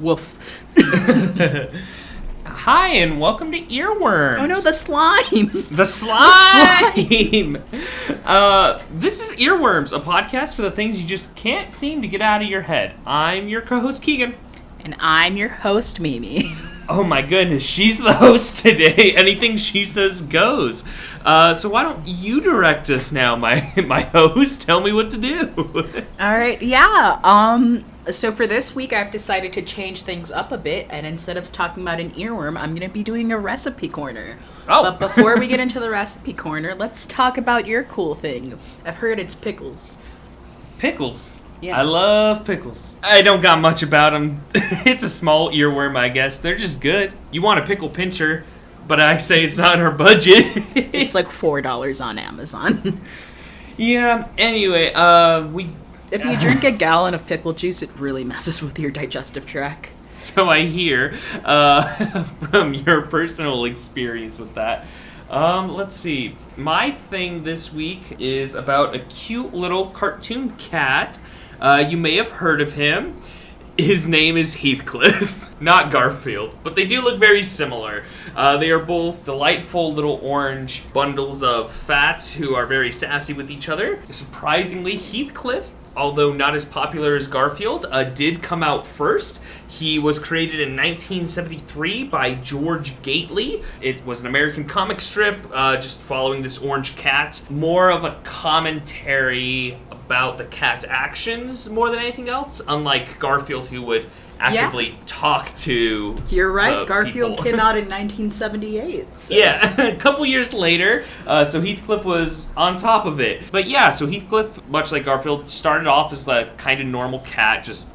Woof. Hi, and welcome to Earworms. Oh no, the slime. The slime. uh, this is Earworms, a podcast for the things you just can't seem to get out of your head. I'm your co-host Keagan. and I'm your host, Mimi. Oh my goodness, she's the host today. Anything she says goes. Uh, so why don't you direct us now, my my host? Tell me what to do. All right, yeah. Um, so for this week, I've decided to change things up a bit, and instead of talking about an earworm, I'm gonna be doing a recipe corner. Oh. But before we get into the recipe corner, let's talk about your cool thing. I've heard it's pickles. Pickles. Yes. I love pickles. I don't got much about them. it's a small earworm, I guess. They're just good. You want a pickle pincher, but I say it's not in our budget. It's like four dollars on Amazon. yeah. Anyway, uh, we. if you drink a gallon of pickle juice, it really messes with your digestive tract. So I hear uh, from your personal experience with that. Um, let's see. My thing this week is about a cute little cartoon cat. Uh, you may have heard of him. His name is Heathcliff, not Garfield, but they do look very similar. Uh, they are both delightful little orange bundles of fat who are very sassy with each other. Surprisingly, Heathcliff although not as popular as Garfield, uh, did come out first. He was created in 1973 by George Gately. It was an American comic strip, uh, just following this orange cat. More of a commentary about the cat's actions more than anything else, unlike Garfield, who would actively talk to. You're right. uh, Garfield people. came out in 1978. so- Yeah, a couple years later, uh, so Heathcliff was on top of it. But yeah, so Heathcliff, much like Garfield, started off as a kind of normal cat, just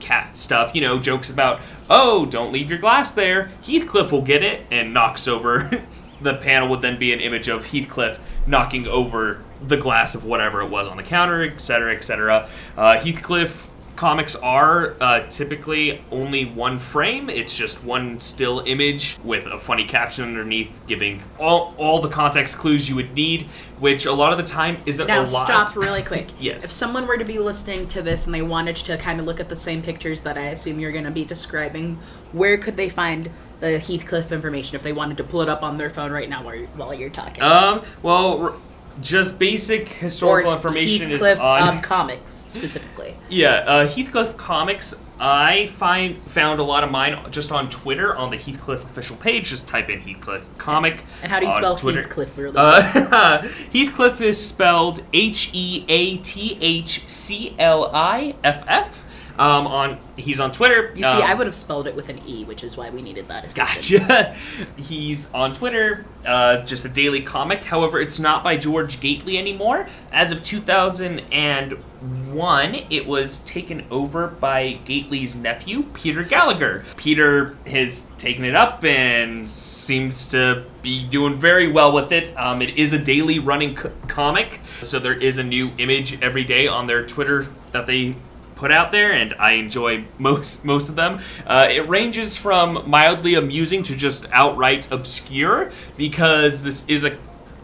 cat stuff, you know, jokes about, oh, don't leave your glass there. Heathcliff will get it, and knocks over. the panel would then be an image of Heathcliff knocking over the glass of whatever it was on the counter, etc., etc. Uh, Heathcliff comics are uh, typically only one frame. It's just one still image with a funny caption underneath, giving all all the context clues you would need, which a lot of the time isn't Now a lot. Now, stop really quick. Yes. If someone were to be listening to this and they wanted to kind of look at the same pictures that I assume you're going to be describing, where could they find the Heathcliff information if they wanted to pull it up on their phone right now while you're, while you're talking? Um. Well. Just basic historical information Heathcliff, is on um, comics specifically. Yeah, uh, Heathcliff Comics. I find found a lot of mine just on Twitter on the Heathcliff official page. Just type in Heathcliff Comic. And how do you spell Twitter. Heathcliff really? Uh, Heathcliff is spelled H E A T H C L I F F. Um, on he's on Twitter. you see, Um, I would have spelled it with an E, which is why we needed that assistance. Gotcha. He's on Twitter, uh, just a daily comic. However, it's not by George Gately anymore. As of 2001, it was taken over by Gately's nephew, Peter Gallagher. Peter has taken it up and seems to be doing very well with it. Um, it is a daily running c- comic, so there is a new image every day on their Twitter that they put out there, and I enjoy most most of them. Uh, it ranges from mildly amusing to just outright obscure because this is a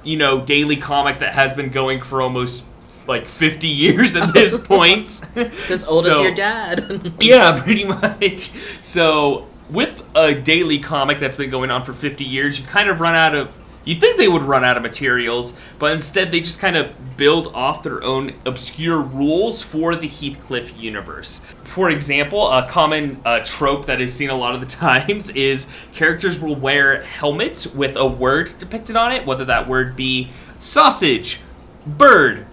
you know daily comic that has been going for almost like 50 years at this point. It's as old as your dad. yeah, pretty much. So, with a daily comic that's been going on for 50 years, you kind of run out of. You'd think they would run out of materials, but instead they just kind of build off their own obscure rules for the Heathcliff universe. For example, a common uh, trope that is seen a lot of the times is characters will wear helmets with a word depicted on it, whether that word be sausage, bird,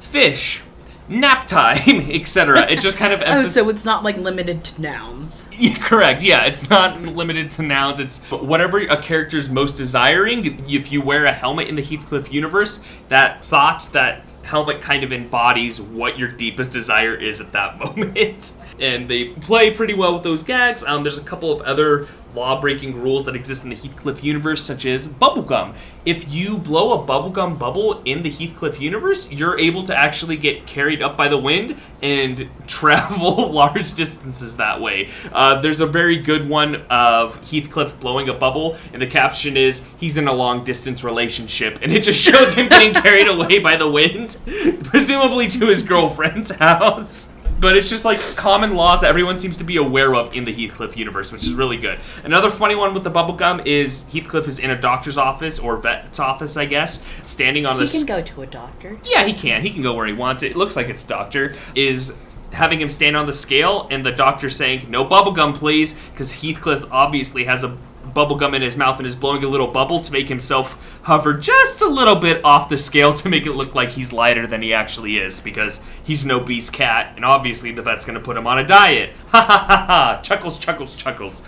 fish, nap time, etc. It just kind of oh, so it's not like limited to nouns. yeah, correct. Yeah, it's not limited to nouns. It's whatever a character's most desiring. If you wear a helmet in the Heathcliff universe, that thought, that helmet kind of embodies what your deepest desire is at that moment. And they play pretty well with those gags. Um, there's a couple of other law breaking rules that exist in the Heathcliff universe, such as bubblegum. If you blow a bubblegum bubble in the Heathcliff universe, you're able to actually get carried up by the wind and travel large distances that way. Uh, there's a very good one of Heathcliff blowing a bubble, and the caption is, he's in a long distance relationship, and it just shows him getting carried away by the wind, presumably to his girlfriend's house but it's just like common laws that everyone seems to be aware of in the Heathcliff universe, which is really good. Another funny one with the bubblegum is Heathcliff is in a doctor's office or vet's office, I guess, standing on He this. He can go to a doctor. Yeah, he can. He can go where he wants. It looks like it's doctor is having him stand on the scale, and the doctor saying no bubblegum, please, because Heathcliff obviously has a bubblegum in his mouth and is blowing a little bubble to make himself hover just a little bit off the scale to make it look like he's lighter than he actually is because he's an obese cat and obviously the vet's going to put him on a diet ha ha ha ha chuckles chuckles chuckles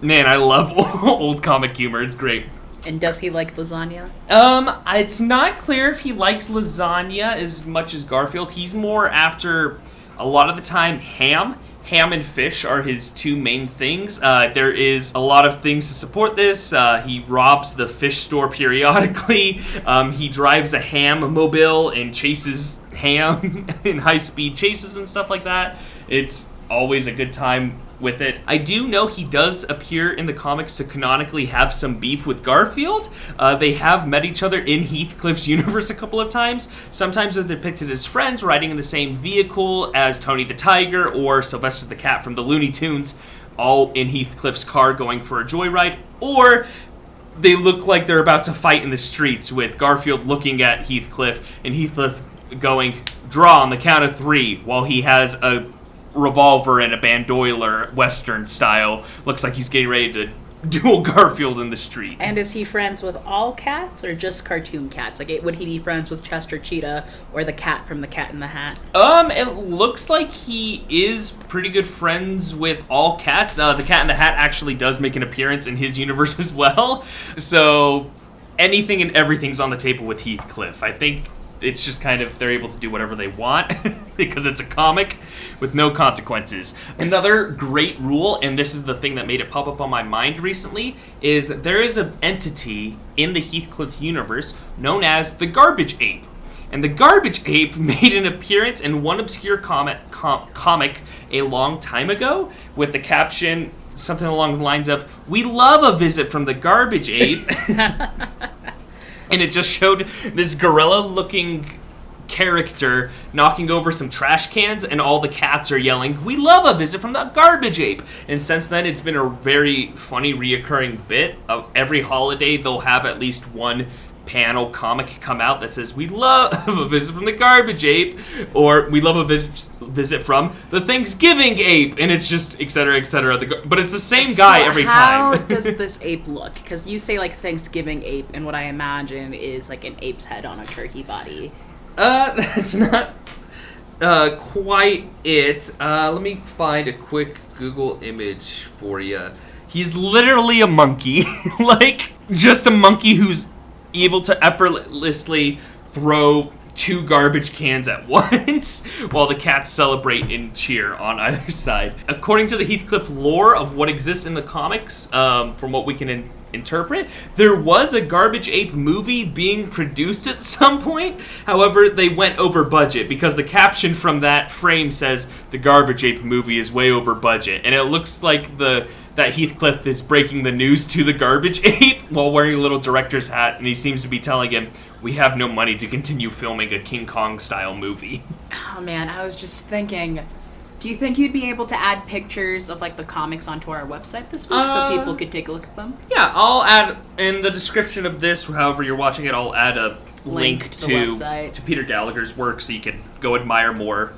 man i love old comic humor it's great And does he like lasagna? um, it's not clear if he likes lasagna as much as Garfield. He's more after a lot of the time ham. Ham and fish are his two main things. Uh, there is a lot of things to support this. Uh, he robs the fish store periodically. Um, he drives a ham mobile and chases ham in high speed chases and stuff like that. It's always a good time with it. I do know he does appear in the comics to canonically have some beef with Garfield. Uh, they have met each other in Heathcliff's universe a couple of times. Sometimes they're depicted as friends riding in the same vehicle as Tony the Tiger or Sylvester the Cat from the Looney Tunes, all in Heathcliff's car going for a joyride. Or they look like they're about to fight in the streets with Garfield looking at Heathcliff and Heathcliff going, draw on the count of three while he has a revolver and a bandolier western style. Looks like he's getting ready to duel Garfield in the street. And is he friends with all cats or just cartoon cats? Like, would he be friends with Chester Cheetah or the cat from The Cat in the Hat? Um, it looks like he is pretty good friends with all cats. Uh, the Cat in the Hat actually does make an appearance in his universe as well. So anything and everything's on the table with Heathcliff. I think it's just kind of they're able to do whatever they want because it's a comic with no consequences. Another great rule, and this is the thing that made it pop up on my mind recently, is that there is an entity in the Heathcliff universe known as the Garbage Ape. And the Garbage Ape made an appearance in one obscure comic, com- comic a long time ago with the caption something along the lines of, We love a visit from the Garbage Ape. and it just showed this gorilla looking character knocking over some trash cans and all the cats are yelling we love a visit from the garbage ape? And since then it's been a very funny reoccurring bit. Of every holiday they'll have at least one panel comic come out that says we love a visit from the garbage ape or we love a visit visit from the thanksgiving ape and it's just etc etc gar- but it's the same guy So every how time does this ape look? Because you say like Thanksgiving ape, and what I imagine is like an ape's head on a turkey body. Uh, that's not uh, quite it. Uh, let me find a quick Google image for you. He's literally a monkey. like, just a monkey who's able to effortlessly throw two garbage cans at once while the cats celebrate and cheer on either side. According to the Heathcliff lore of what exists in the comics, um, from what we can in- interpret, there was a Garbage Ape movie being produced at some point. However, they went over budget because the caption from that frame says the Garbage Ape movie is way over budget, and it looks like the that Heathcliff is breaking the news to the Garbage Ape while wearing a little director's hat, and he seems to be telling him, "We have no money to continue filming a King Kong style movie." Oh man, I was just thinking. Do you think you'd be able to add pictures of like the comics onto our website this week Uh, so people could take a look at them? Yeah, I'll add in the description of this, however you're watching it, I'll add a link, Link to to to Peter Gallagher's work so you can go admire more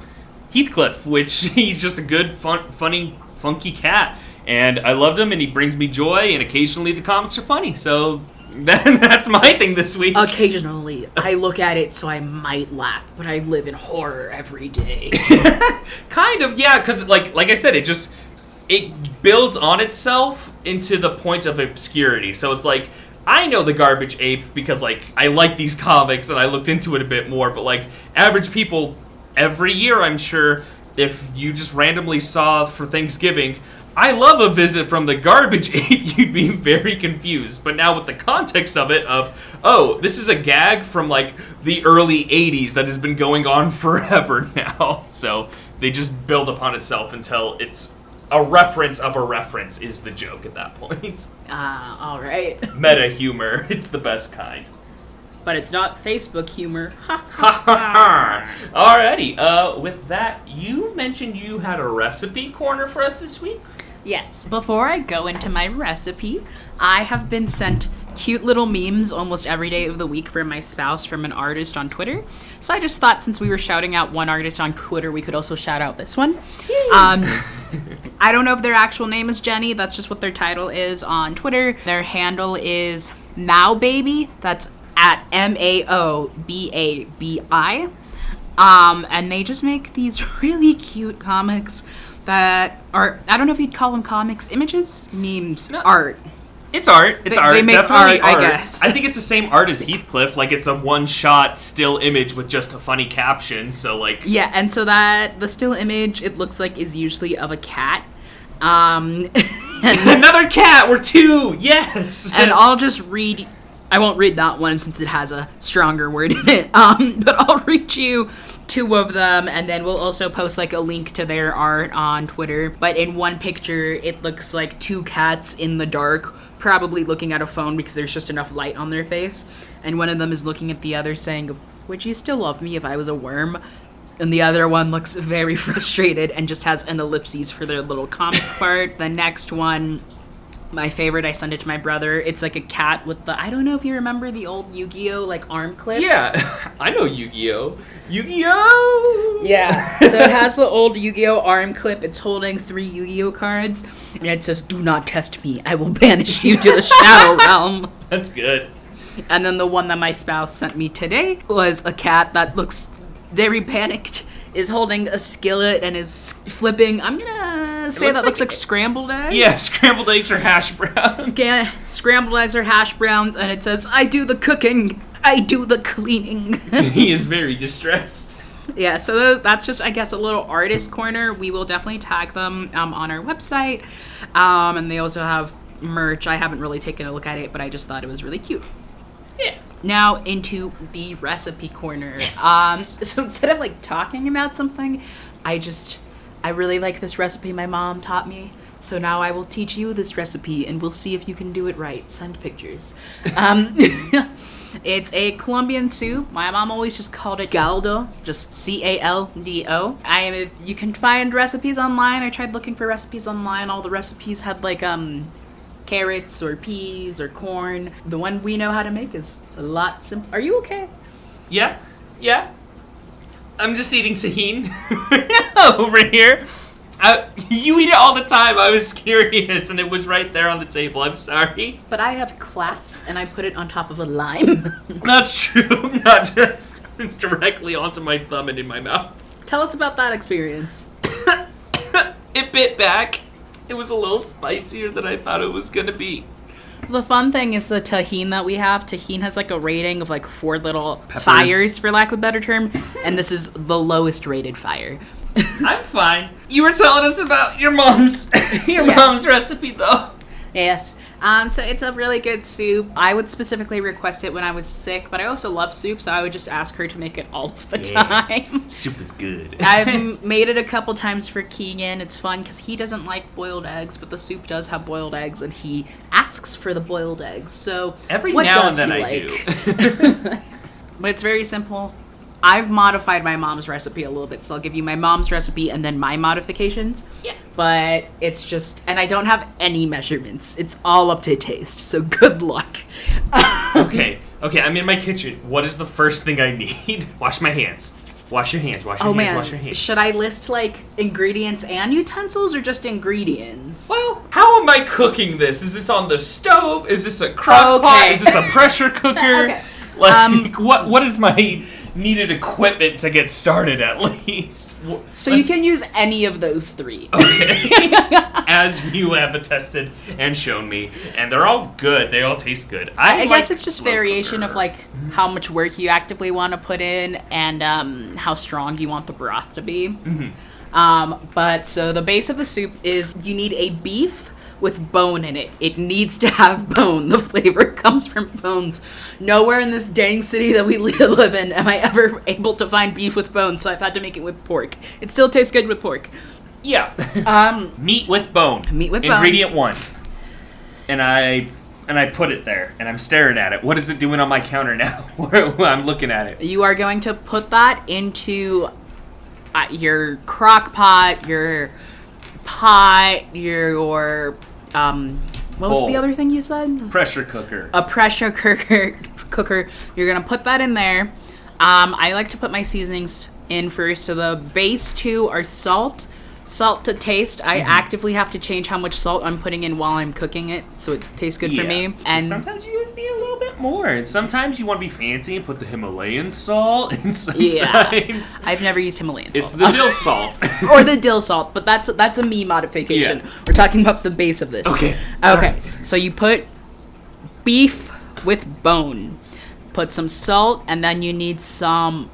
Heathcliff, which he's just a good, fun, funny, funky cat. And I loved him, and he brings me joy, and occasionally the comics are funny. So that, that's my thing this week. Occasionally, I look at it so I might laugh, but I live in horror every day. kind of, yeah, because like like I said, it just it builds on itself into the point of obscurity. So it's like I know the garbage ape because like I like these comics and I looked into it a bit more, but like average people every year I'm sure if you just randomly saw for Thanksgiving I love a visit from the garbage ape, you'd be very confused. But now with the context of it, of oh, this is a gag from like the early '80s that has been going on forever now. So they just build upon itself until it's a reference of a reference is the joke at that point. Ah, all right. Meta humor, it's the best kind. But it's not Facebook humor. Ha Ha ha ha! Alrighty, uh, with that, you mentioned you had a recipe corner for us this week? Yes. Before I go into my recipe, I have been sent cute little memes almost every day of the week from my spouse from an artist on Twitter. So I just thought since we were shouting out one artist on Twitter, we could also shout out this one. Um, I don't know if their actual name is Jenny. That's just what their title is on Twitter. Their handle is Mao Baby. That's at M A O B A B I. Um, and they just make these really cute comics that are I don't know if you'd call them comics, images, memes, No. art. It's art. It's They- art. they make Definitely art, I guess. I think it's the same art as Heathcliff. Like it's a one-shot still image with just a funny caption. So like, Yeah, and so that the still image it looks like is usually of a cat. Um, another cat. We're two. Yes. and I'll just read. I won't read that one since it has a stronger word in it. Um, but I'll read you two of them, and then we'll also post like a link to their art on Twitter. But in one picture, it looks like two cats in the dark, probably looking at a phone because there's just enough light on their face. And one of them is looking at the other, saying, "Would you still love me if I was a worm?" And the other one looks very frustrated and just has an ellipses for their little comic part. The next one my favorite. I sent it to my brother. It's like a cat with the I don't know if you remember the old Yu-Gi-Oh like arm clip. yeah, I know Yu-Gi-Oh. Yu-Gi-Oh. Yeah. so it has the old Yu-Gi-Oh arm clip. It's holding three Yu-Gi-Oh cards, and it says, "Do not test me. I will banish you to the Shadow Realm." That's good. And then the one that my spouse sent me today was a cat that looks very panicked. Is holding a skillet and is flipping. I'm gonna say that looks like- like scrambled eggs. Yeah, scrambled eggs or hash browns. Scan- scrambled eggs or hash browns, and it says, I do the cooking, I do the cleaning. he is very distressed. yeah, so that's just, I guess, a little artist corner. We will definitely tag them um, on our website. Um, and they also have merch. I haven't really taken a look at it, but I just thought it was really cute. Yeah. Now into the recipe corner. Um, so instead of like talking about something, I just I really like this recipe my mom taught me. So now I will teach you this recipe, and we'll see if you can do it right. Send pictures. Um, it's a Colombian soup. My mom always just called it caldo, just C A L D O. I am. You can find recipes online. I tried looking for recipes online. All the recipes had like um carrots or peas or corn. The one we know how to make is a lot simple. Are you okay? Yeah, yeah. I'm just eating Tajín over here. I, you eat it all the time. I was curious, and it was right there on the table. I'm sorry. But I have class and I put it on top of a lime. That's true. Not just directly onto my thumb and in my mouth. Tell us about that experience. It bit back. It was a little spicier than I thought it was gonna be. The fun thing is the Tajín that we have. Tajín has like a rating of like four little Peppers. fires, for lack of a better term, and this is the lowest rated fire. I'm fine. You were telling us about your mom's your Yeah. mom's recipe though. Yes. Um, so it's a really good soup. I would specifically request it when I was sick, but I also love soup, so I would just ask her to make it all of the Yeah. time. Soup is good. I've made it a couple times for Keagan. It's fun because he doesn't like boiled eggs, but the soup does have boiled eggs, and he asks for the boiled eggs. So Every what now and then I like? do. But it's very simple. I've modified my mom's recipe a little bit, so I'll give you my mom's recipe and then my modifications. Yeah. But it's just, and I don't have any measurements. It's all up to taste. So good luck. okay, okay. I'm in my kitchen. What is the first thing I need? Wash my hands. Wash your hands. Wash your Oh hands. man, Wash your hands. should I list like ingredients and utensils or just ingredients? Well, how am I cooking this? Is this on the stove? Is this a crock pot? Is this a pressure cooker? Okay. Like, Um, what what is my needed equipment to get started at least? So you let's- can use any of those three. Okay. As you have attested and shown me, and they're all good. They all taste good. I, I like guess it's just variation cooker. of like how much work you actively want to put in and um, how strong you want the broth to be. Mm-hmm. Um, but so the base of the soup is you need a beef with bone in it. It needs to have bone. The flavor comes from bones. Nowhere in this dang city that we live in am I ever able to find beef with bone, so I've had to make it with pork. It still tastes good with pork. Yeah. Um, meat with bone. Meat with bone. Ingredient one. And I and I put it there, and I'm staring at it. What is it doing on my counter now? I'm looking at it. you are going to put that into uh, your crock pot, your pot, your, your um, what was Bowl. the other thing you said? Pressure cooker. a pressure cooker cooker you're gonna put that in there um, i like to put my seasonings in first so the base two are salt salt to taste i Mm-hmm. actively have to change how much salt i'm putting in while i'm cooking it so it tastes good for me and sometimes you just need a little bit more. And sometimes you want to be fancy and put the Himalayan salt. And yeah sometimes i've never used himalayan salt it's the dill salt. or the dill salt but that's that's a me modification Yeah. we're talking about the base of this Okay. okay Alright. so you put beef with bone put some salt and then you need some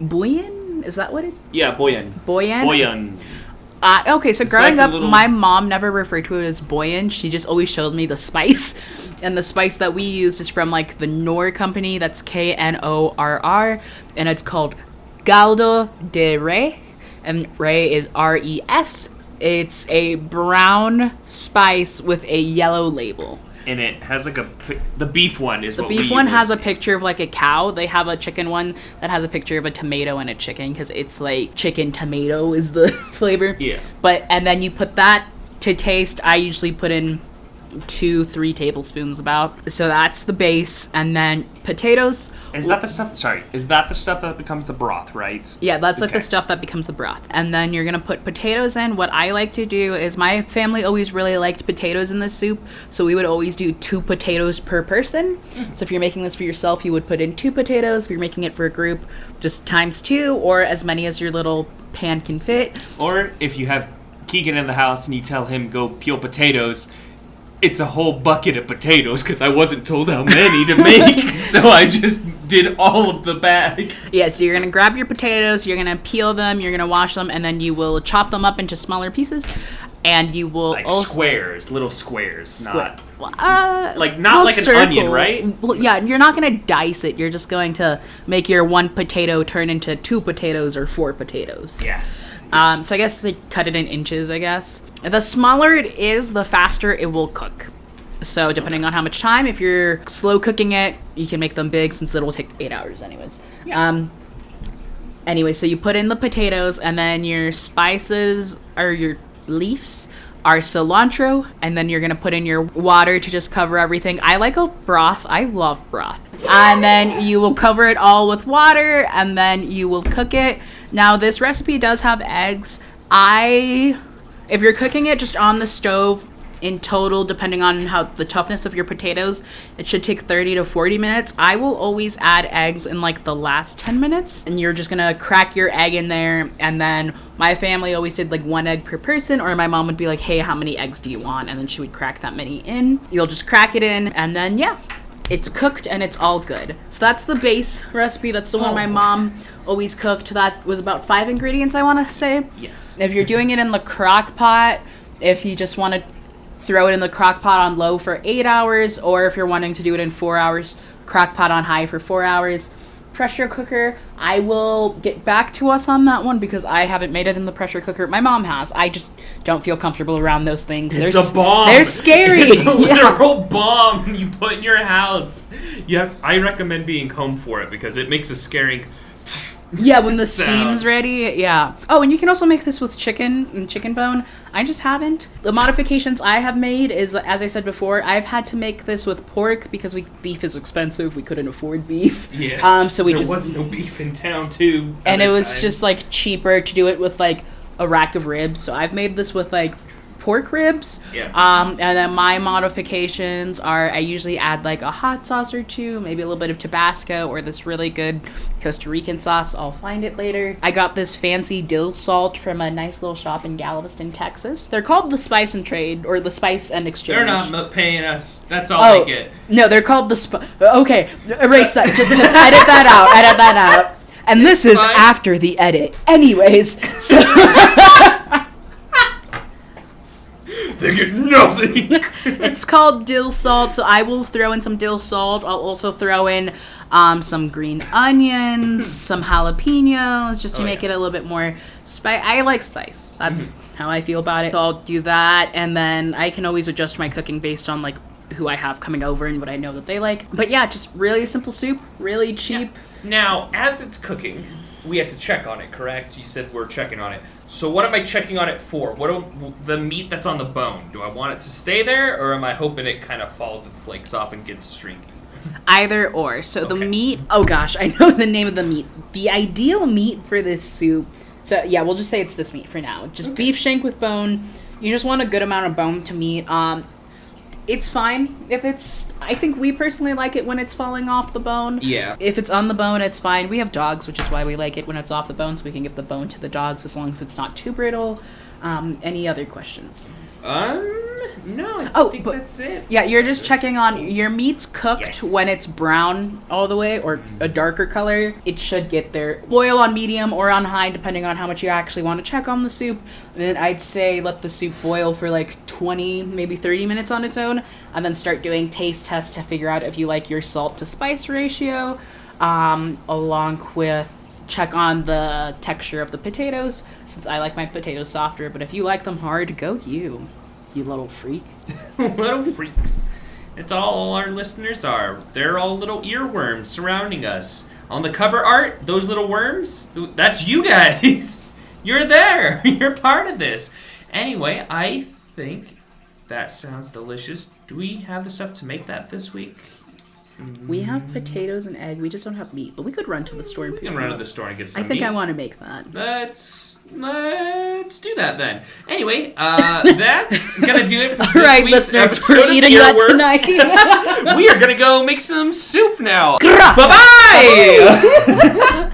bouillon is that what it yeah, boyan. Boyan. Boyan. uh, okay so It's growing like up little- my mom never referred to it as Boyan. she just always showed me the spice and the spice that we used is from like the Knorr company that's k-n-o-r-r and it's called caldo de re and re is r-e-s it's a brown spice with a yellow label And it has like a the beef one is the beef one has a picture of like a cow. They have a chicken one that has a picture of a tomato and a chicken because it's like chicken tomato is the flavor. Yeah. But and then you put that to taste. I usually put in two, three tablespoons about. So that's the base, and then potatoes. Is that the stuff? Sorry, is that the stuff that becomes the broth? Right. Yeah, that's like the stuff that becomes the broth. And then you're gonna put potatoes in. What I like to do is my family always really liked potatoes in the soup, so we would always do two potatoes per person. Mm-hmm. So if you're making this for yourself, you would put in two potatoes. If you're making it for a group, just times two or as many as your little pan can fit. Or if you have Keagan in the house and you tell him go peel potatoes, it's a whole bucket of potatoes because I wasn't told how many to make, so I just did all of the bag. Yeah, so you're gonna grab your potatoes, you're gonna peel them, you're gonna wash them, and then you will chop them up into smaller pieces. And you will Like also squares, little squares, not. Uh, Like, not well, like an onion, right? Well, yeah, you're not gonna dice it. You're just going to make your one potato turn into two potatoes or four potatoes. Yes. Um, so I guess they cut it in inches. I guess the smaller it is, the faster it will cook. So depending on how much time, if you're slow cooking it, you can make them big since it'll take eight hours anyways. Um, anyway, so you put in the potatoes and then your spices or your leaves are cilantro and then you're gonna put in your water to just cover everything. I like a broth. I love broth. And then you will cover it all with water and then you will cook it. Now this recipe does have eggs. I if you're cooking it just on the stove in total depending on how the toughness of your potatoes it should take 30 to 40 minutes. I will always add eggs in like the last 10 minutes and you're just gonna crack your egg in there and then my family always did like one egg per person or my mom would be like hey how many eggs do you want? And then she would crack that many in. You'll just crack it in and then yeah it's cooked and it's all good. So that's the base recipe. That's the one Oh, my mom always cooked. That was about five ingredients i want to say. Yes. if you're doing it in the crock pot, if you just want to throw it in the crock pot on low for eight hours, or if you're wanting to do it in four hours, crock pot on high for four hours. Pressure cooker, I will get back to us on that one because I haven't made it in the pressure cooker. My mom has. I just don't feel comfortable around those things. It's they're, a bomb. They're scary. It's a Yeah. literal bomb you put in your house. You have. I recommend being home for it because it makes a scaring. Yeah, when the steam's ready. Yeah. Oh, and you can also make this with chicken and chicken bone. I just haven't. The modifications I have made is, as I said before, I've had to make this with pork because we beef is expensive. We couldn't afford beef. Yeah. Um. So we there just was no beef in town too. and it was times. just like cheaper to do it with like a rack of ribs. So I've made this with like pork ribs. Yeah. Um, and then my modifications are I usually add like a hot sauce or two, maybe a little bit of Tabasco or this really good Costa Rican sauce. I'll find it later. I got this fancy dill salt from a nice little shop in Galveston, Texas. They're called the Spice and Trade or the Spice and Exchange. They're not paying us. That's all Oh they get. no, they're called the Spice. Okay, erase that. just, just edit that out. Edit that out. And this is fine. after the edit. Anyways, so They get nothing. it's called dill salt. So I will throw in some dill salt. I'll also throw in um, some green onions, some jalapenos, just to Oh, make yeah. it a little bit more spice. I like spice. That's how I feel about it. So I'll do that, and then I can always adjust my cooking based on like who I have coming over and what I know that they like. But yeah, just really simple soup, really cheap. now, as it's cooking, we had to check on it, correct? You said we're checking on it. So what am I checking on it for? What do, the meat that's on the bone? Do I want it to stay there, or am I hoping it kind of falls and flakes off and gets stringy? Either or. So the meat. Oh gosh, I know the name of the meat. The ideal meat for this soup. So yeah, we'll just say it's this meat for now. Just beef shank with bone. You just want a good amount of bone to meat. Um, it's fine if it's. I think we personally like it when it's falling off the bone. Yeah. If it's on the bone, it's fine. We have dogs, which is why we like it when it's off the bone, so we can give the bone to the dogs as long as it's not too brittle. Um, any other questions? Um, no. I Oh, think but- that's it. Yeah, you're just checking on your meat's cooked Yes. when it's brown all the way or a darker color. It should get there. Boil on medium or on high, depending on how much you actually want to check on the soup. And then I'd say let the soup boil for like 20, maybe 30 minutes on its own, and then start doing taste tests to figure out if you like your salt to spice ratio, um, along with check on the texture of the potatoes, since I like my potatoes softer. But if you like them hard, go you, you little freak. little freaks. It's all our listeners are. They're all little earworms surrounding us. On the cover art, those little worms, that's you guys. You're there. You're part of this. Anyway, I think that sounds delicious. Do we have the stuff to make that this week? We have potatoes and egg. We just don't have meat, but we could run to the store and We pick can some run to up. the store and get some. I think meat. I want to make that. Let's let's do that then. Anyway, uh, that's gonna do it for All this right, week's listeners, episode we're of eating that Earworm. tonight. we are gonna go make some soup now. Bye bye.